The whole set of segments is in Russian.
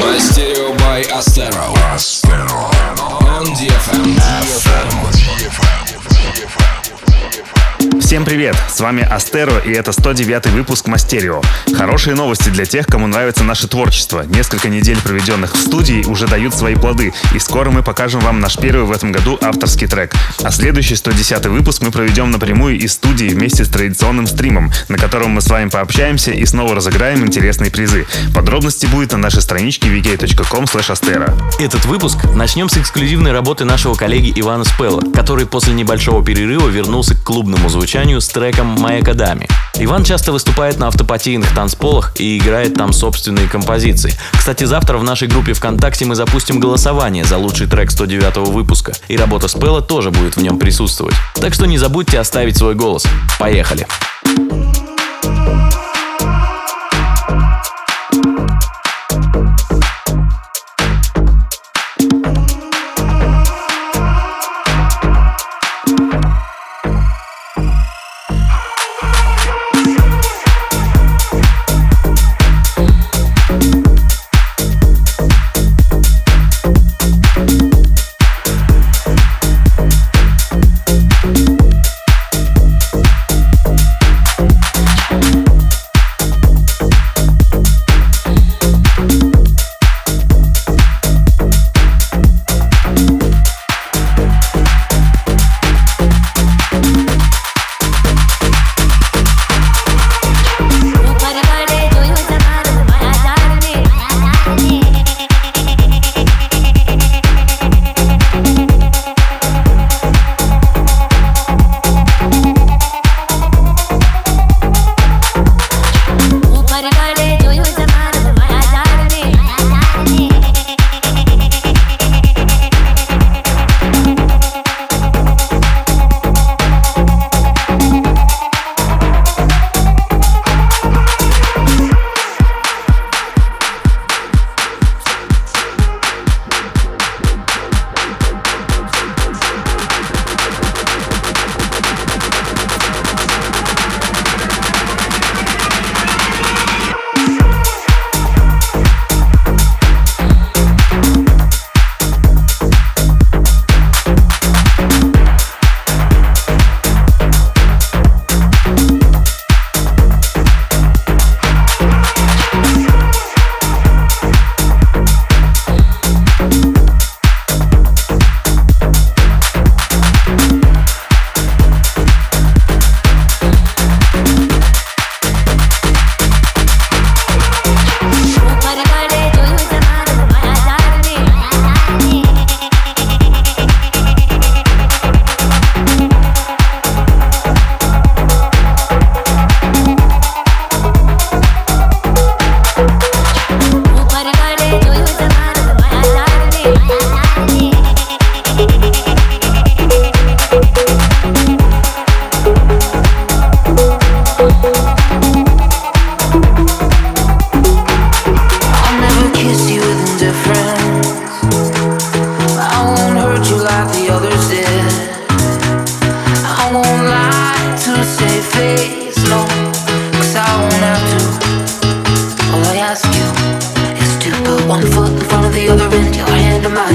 Мастерио by Astero. On DFM. Всем привет! С вами Астеро и это 109 выпуск Мастерио. Хорошие новости для тех, кому нравится наше творчество. Несколько недель, проведенных в студии, уже дают свои плоды, и скоро мы покажем вам наш первый в этом году авторский трек. А следующий 110 выпуск мы проведем напрямую из студии вместе с традиционным стримом, на котором мы с вами пообщаемся и снова разыграем интересные призы. Подробности будет на нашей страничке vk.com. Этот выпуск начнем с эксклюзивной работы нашего коллеги Ивана Спелла, который после небольшого перерыва вернулся к клубному звучанию с треком «Моя Кадами». Иван часто выступает на автопатийных танцполах и играет там собственные композиции. Кстати, завтра в нашей группе ВКонтакте мы запустим голосование за лучший трек 109 выпуска, и работа Спелла тоже будет в нем присутствовать. Так что не забудьте оставить свой голос. Поехали!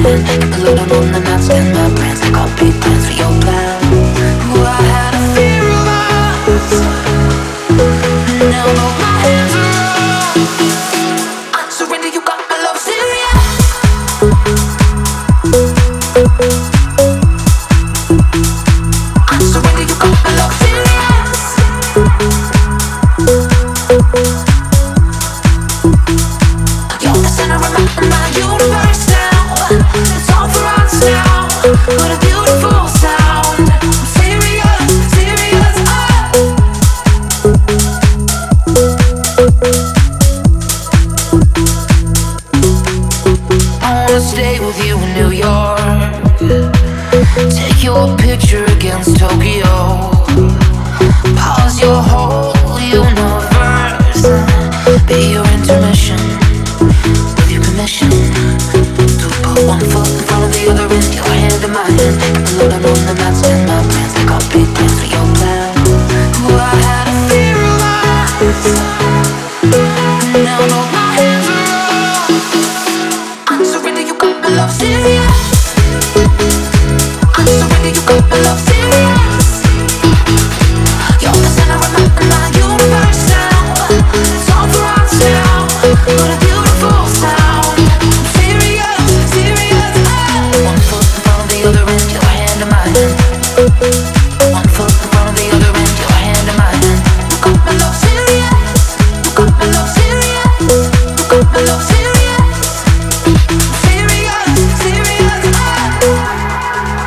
head Cause I don't on the nights and my friends I big plans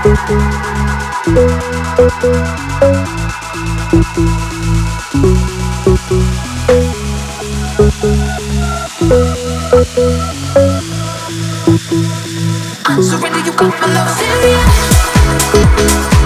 I Surrender, you got my love serious.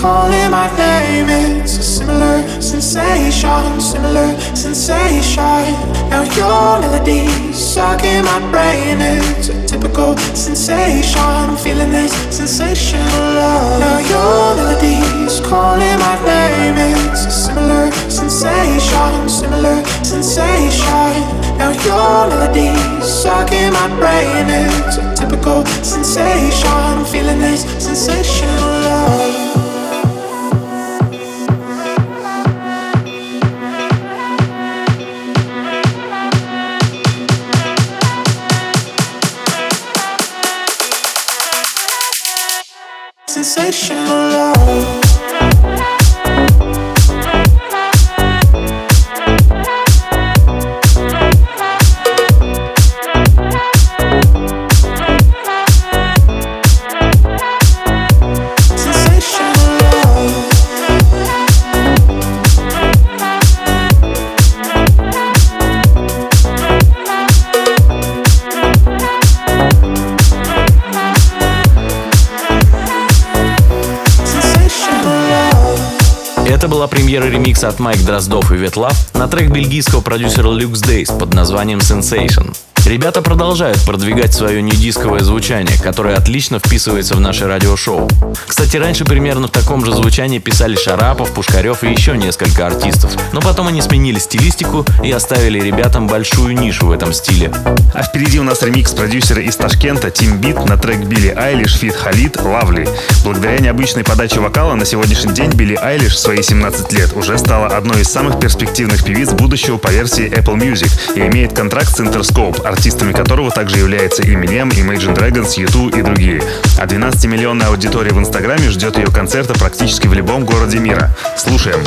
calling my name. It's a similar sensation, similar sensation. Now your melody's sucking my brain. It's a typical sensation. Feeling this sensational love. Now your melody's calling my name. It's a similar sensation, similar sensation. Now your melody's sucking my brain. It's a typical sensation. Feeling this sensational love. Премьера ремикса от Майк Дроздов и Ветлав на трек бельгийского продюсера Люкс Дейс под названием Sensation. Ребята продолжают продвигать свое недисковое звучание, которое отлично вписывается в наше радиошоу. Кстати, раньше примерно в таком же звучании писали Шарапов, Пушкарев и еще несколько артистов. Но потом они сменили стилистику и оставили ребятам большую нишу в этом стиле. А впереди у нас ремикс продюсера из Ташкента Тим Бит на трек Билли Айлиш, Фит Халид, Лавли. Благодаря необычной подаче вокала на сегодняшний день Билли Айлиш в свои 17 лет уже стала одной из самых перспективных певиц будущего по версии Apple Music и имеет контракт с Interscope, артистами которого также являются Eminem, Imagine Dragons, U2 и другие. А 12-миллионная аудитория в Инстаграме ждет ее концерта практически в любом городе мира. Слушаем.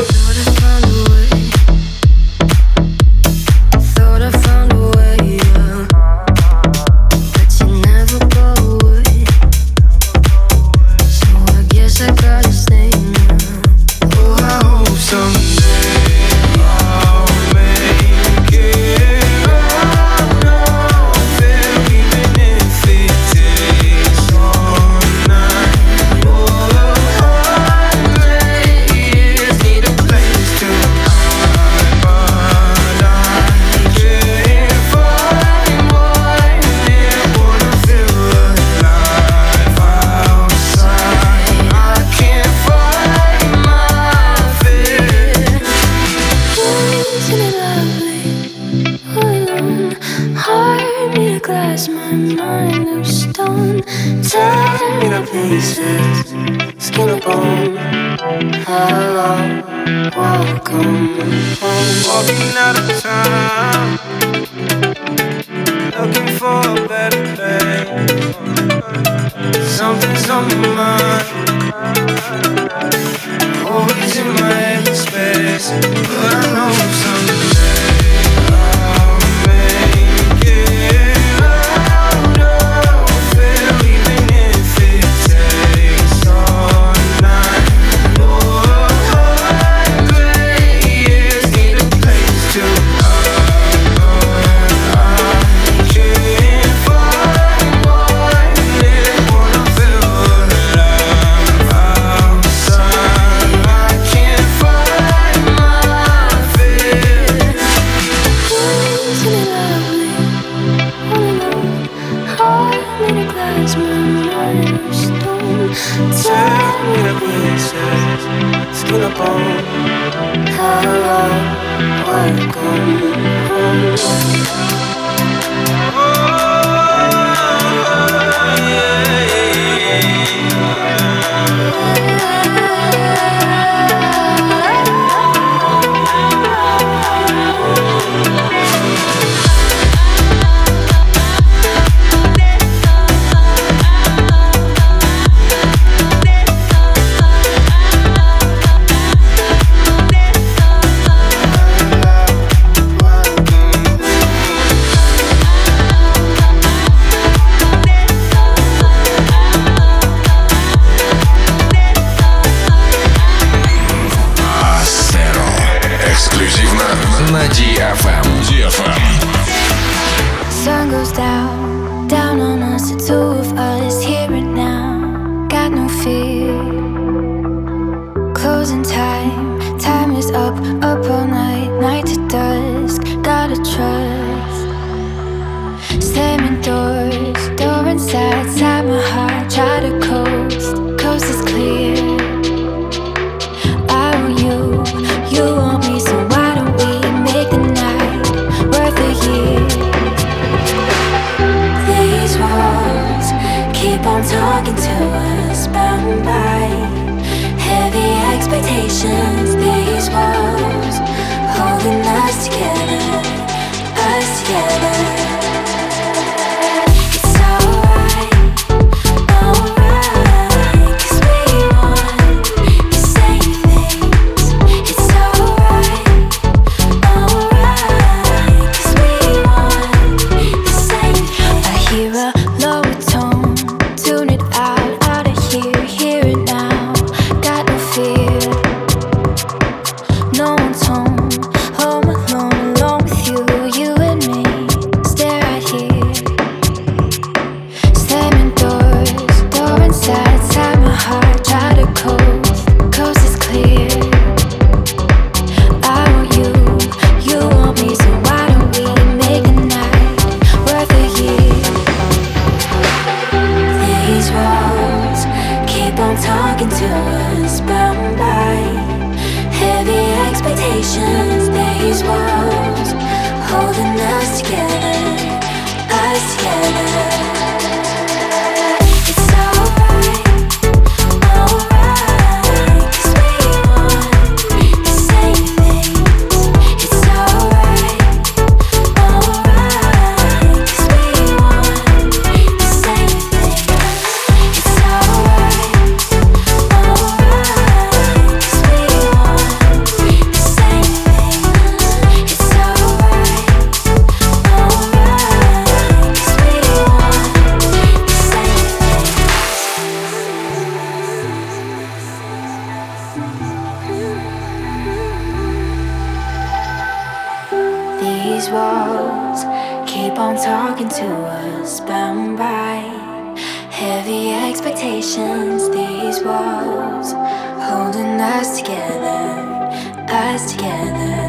welcome home. Walking out of town, looking for a better place. Something's on my mind, always in my head space, but I know something. talking to us, bound by heavy expectations. these walls keep on talking to us, bound by heavy expectations. These walls holding us together, us together.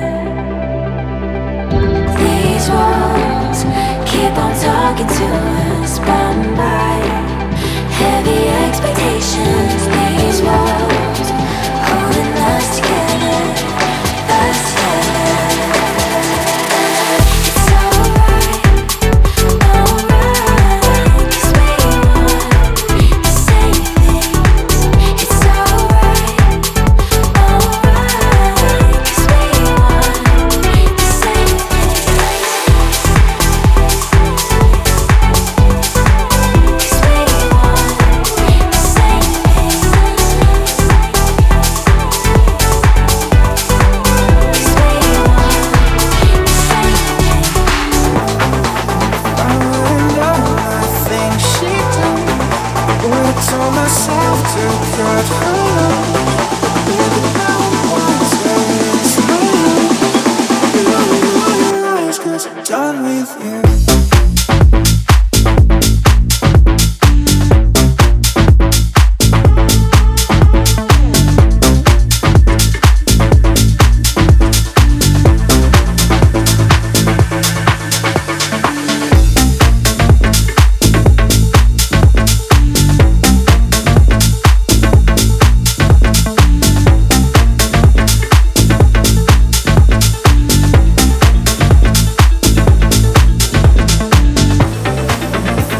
These walls keep on talking to us, bound by heavy expectations. These walls.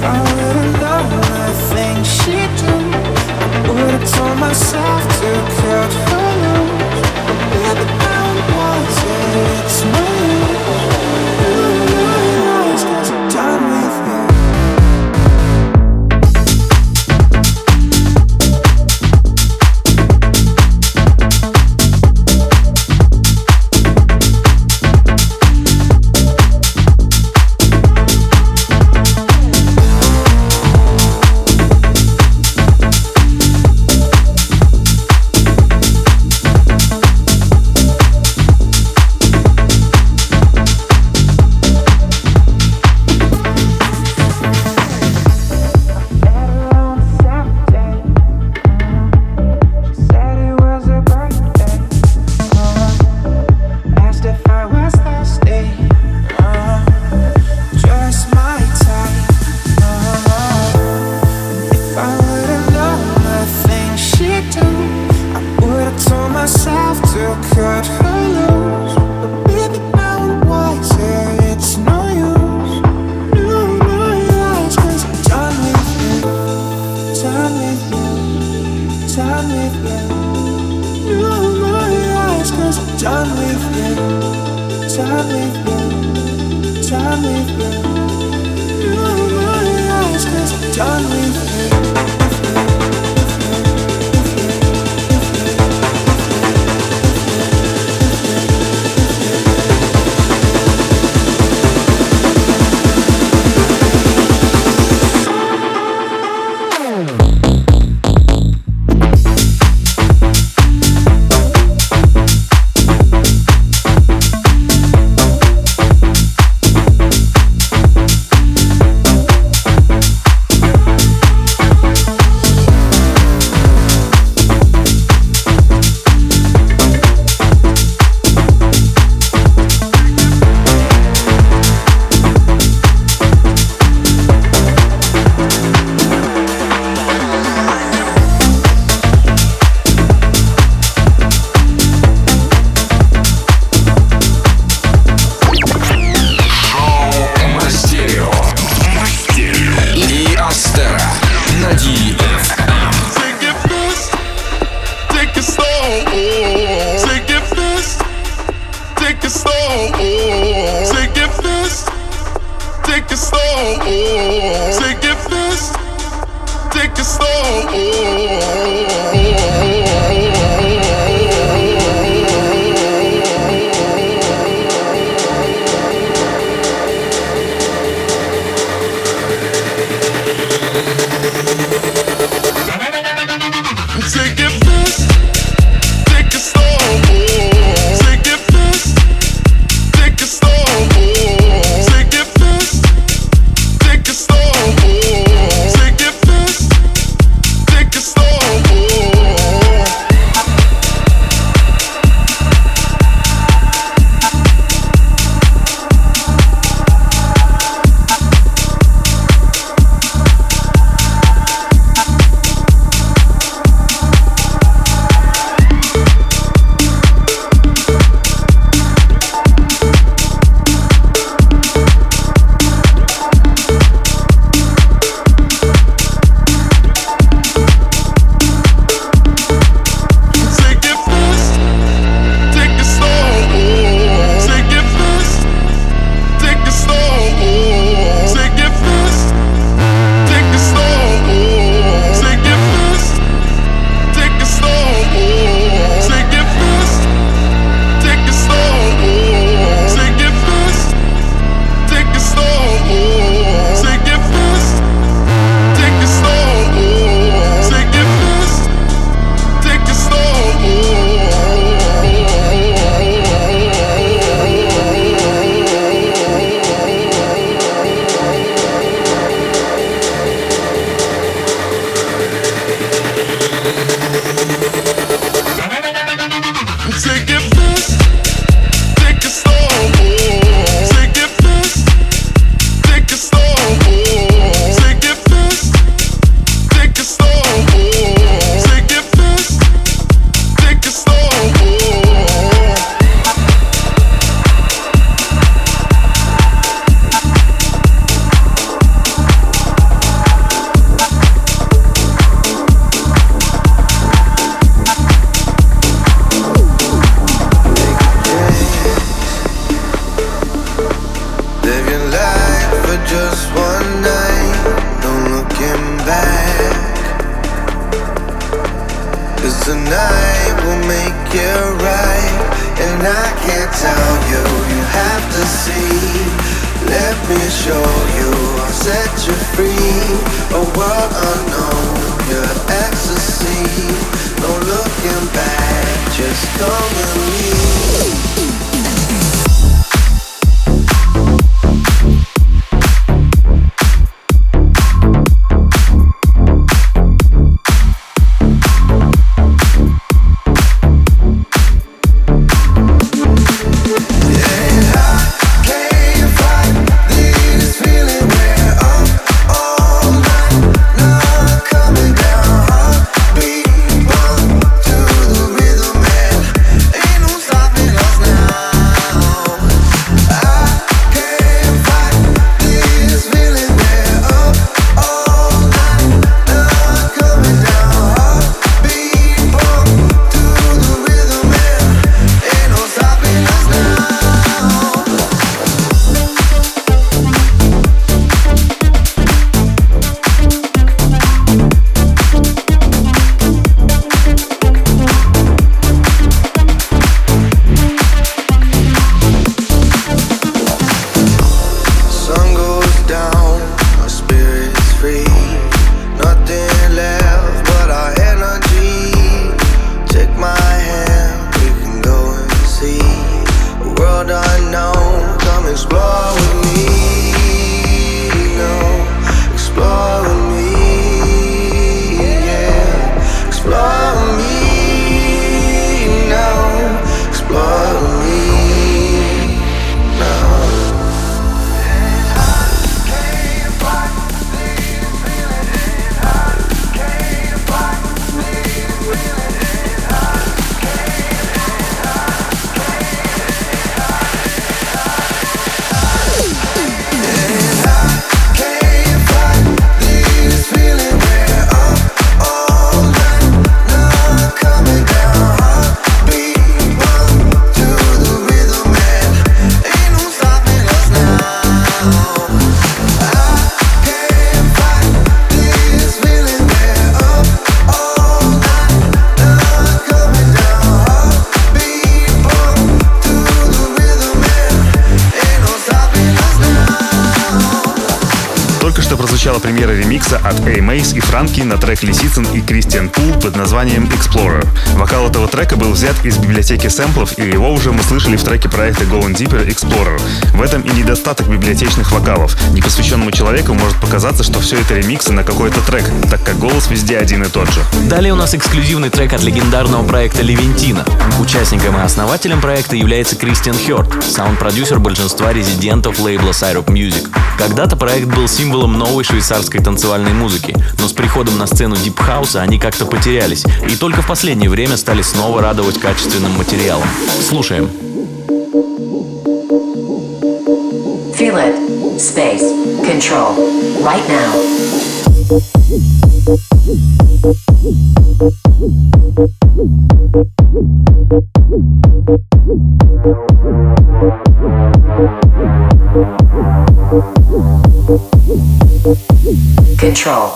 I told myself to cut her ремикса от A. Mace и Франки на трек Лисицын и Кристиан Пул под названием Explorer. Вокал этого трека был взят из библиотеки сэмплов, и его уже мы слышали в треке проекта Going Deeper Explorer. В этом и недостаток библиотечных вокалов. Непосвященному человеку может показаться, что все это ремиксы на какой-то трек, так как голос везде один и тот же. Далее у нас эксклюзивный трек от легендарного проекта Левентина. Участником и основателем проекта является Кристиан Хёрд, саунд-продюсер большинства резидентов лейбла Syrup Music. Когда-то проект был символом новой швейцарской танцевальной музыки, но с приходом на сцену House они как-то потерялись, и только в последнее время стали снова радовать качественным материалом. Слушаем. Feel it. Space. Control. Right now. Control.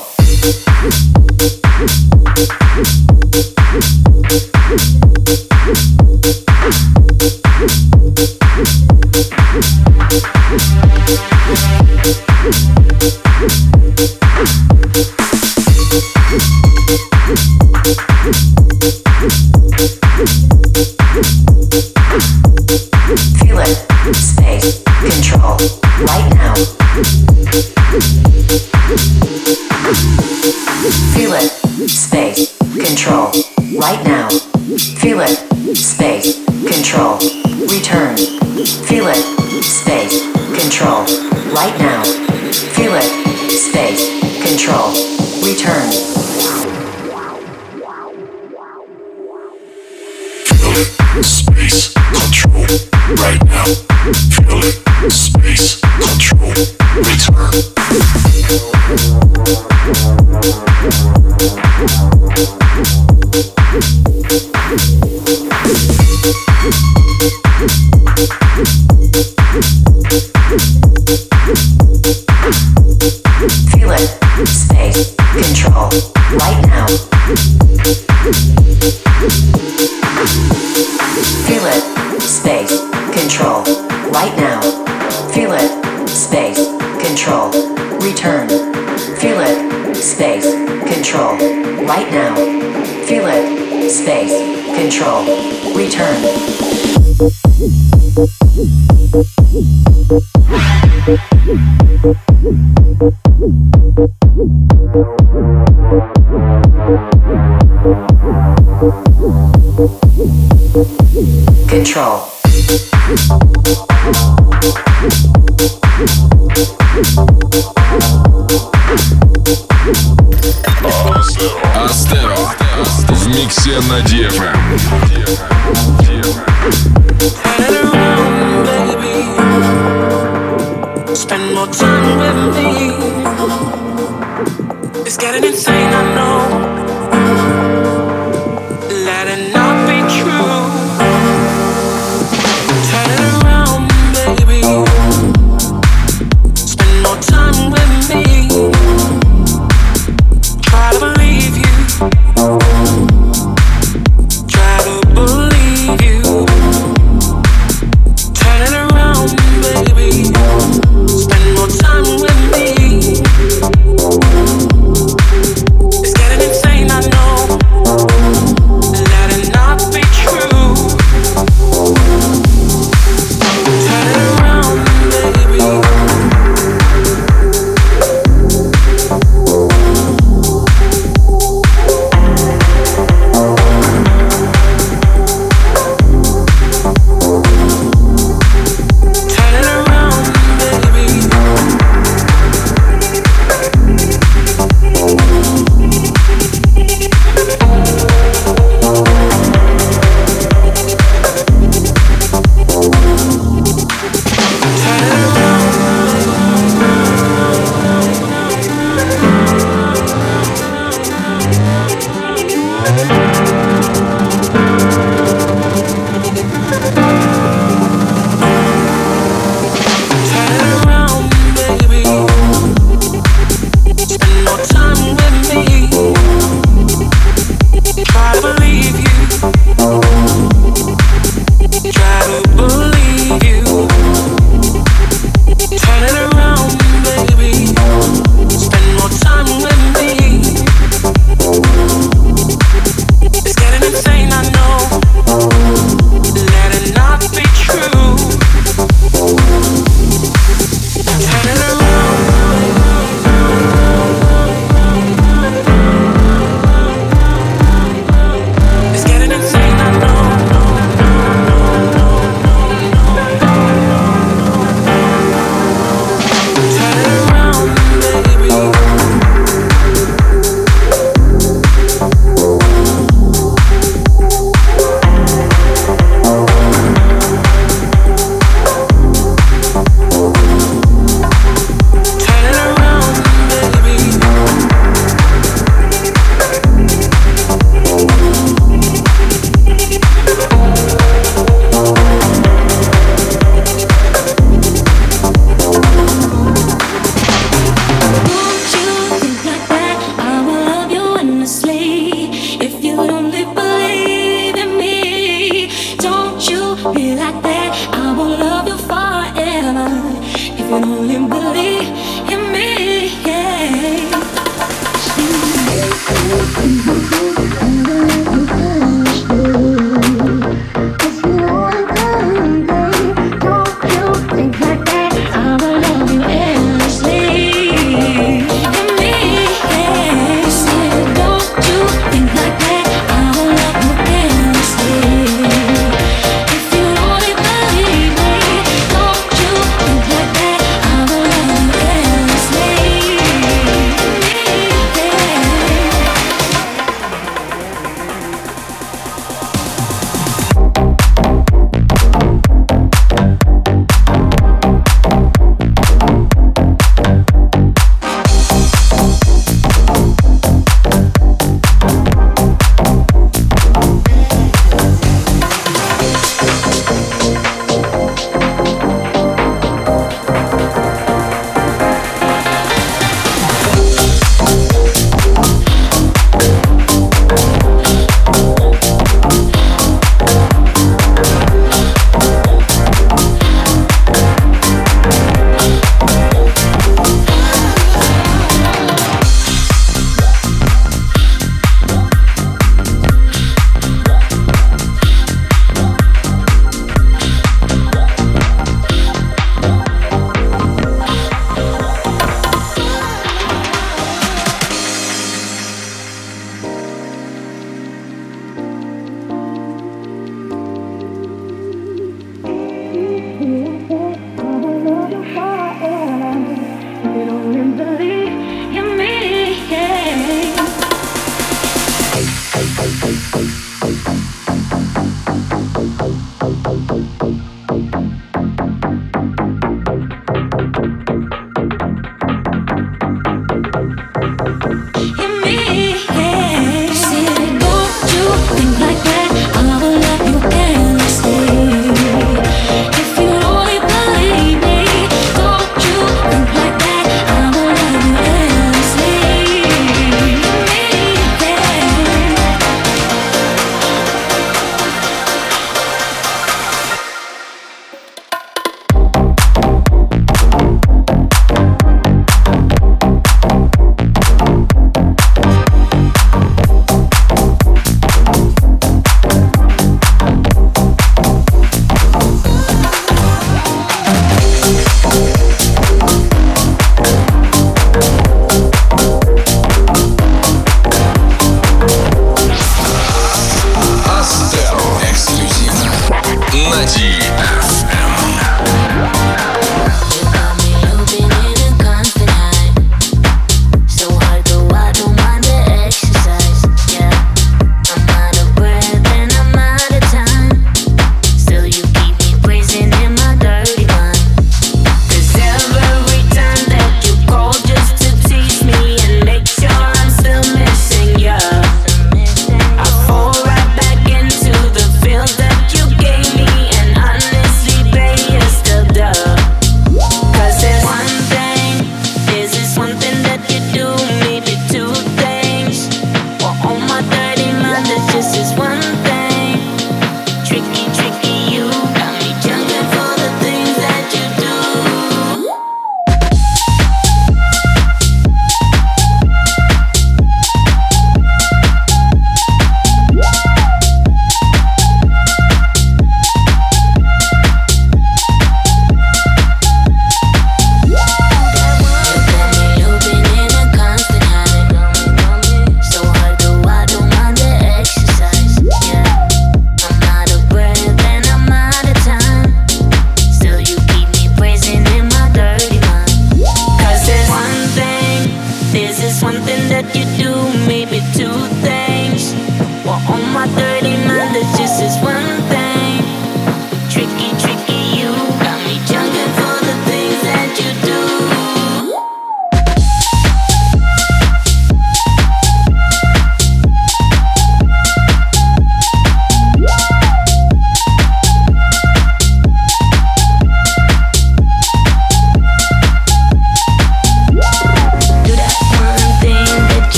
Миксе на DFM. Getting insane, I know.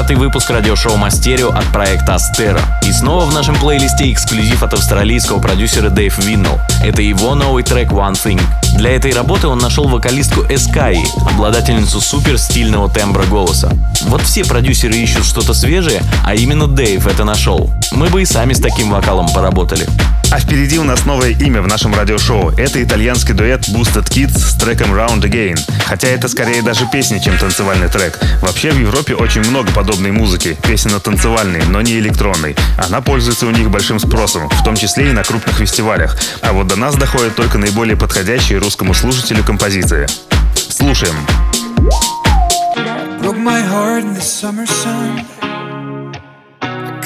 109 выпуск радиошоу Мастерио от проекта Астера. И снова в нашем плейлисте эксклюзив от австралийского продюсера Дэйв Виннелл. Это его новый трек One Thing. Для этой работы он нашел вокалистку Эскаи, обладательницу супер стильного тембра голоса. Вот все продюсеры ищут что-то свежее, а именно Дэйв это нашел. Мы бы и сами с таким вокалом поработали. А впереди у нас новое имя в нашем радиошоу. Это итальянский дуэт Boosted Kids с треком Round Again. Хотя это скорее даже песня, чем танцевальный трек. Вообще в Европе очень много подобной музыки. Песенно танцевальной, но не электронной. Она пользуется у них большим спросом, в том числе и на крупных фестивалях. А вот до нас доходят только наиболее подходящие русскому слушателю композиции. Слушаем.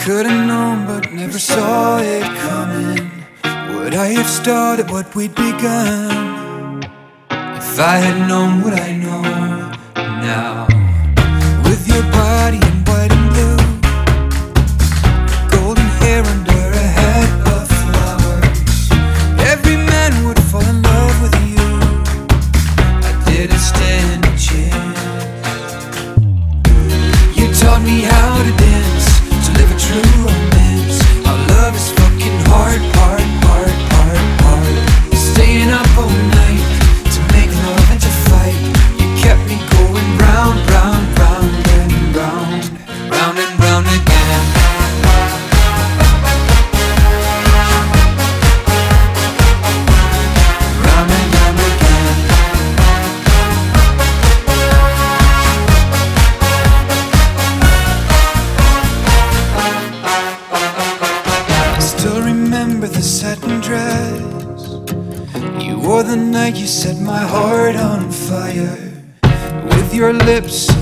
broke known, but never saw it coming. Would I have started what we'd begun? If I had known what I know now. With your body lips,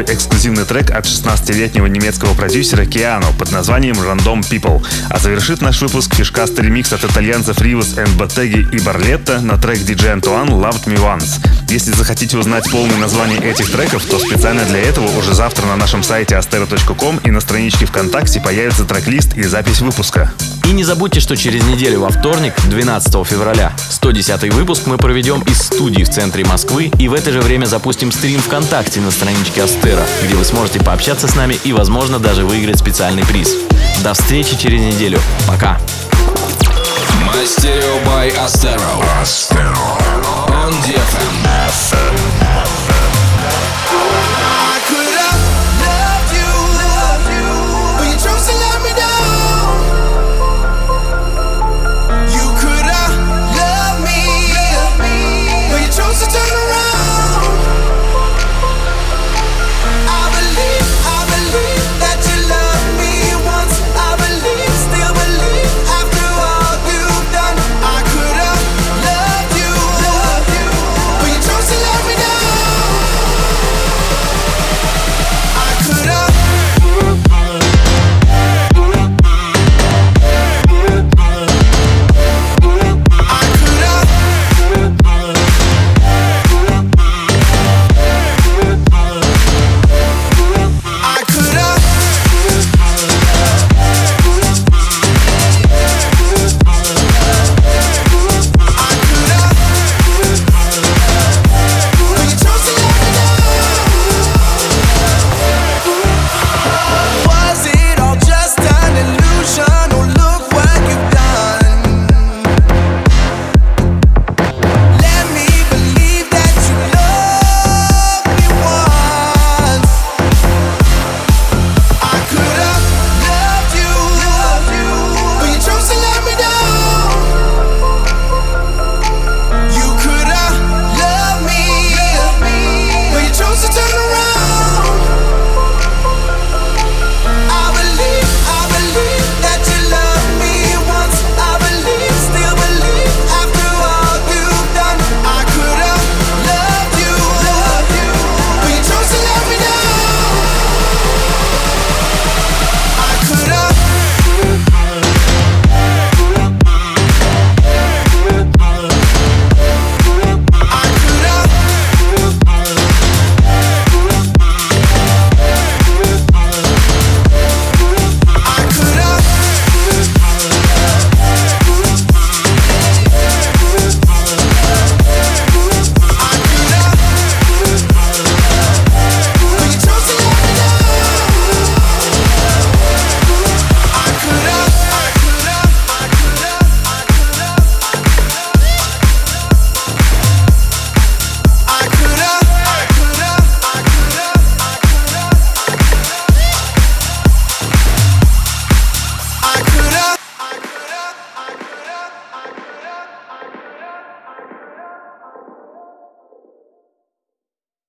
новый эксклюзивный трек от 16-летнего немецкого продюсера Киано под названием Random People. А завершит наш выпуск фишкастый ремикс от итальянцев Ривас, Энботеги и Барлетта на трек DJ Антуан Loved Me Once. Если захотите узнать полное название этих треков, то специально для этого уже завтра на нашем сайте astero.com и на страничке ВКонтакте появится трек-лист и запись выпуска. И не забудьте, что через неделю во вторник, 12 февраля, 110 выпуск мы проведем из студии в центре Москвы и в это же время запустим стрим ВКонтакте на страничке Астера, где вы сможете пообщаться с нами и, возможно, даже выиграть специальный приз. До встречи через неделю. Пока. Мастерио by Astero. Astero. On DFM. FM.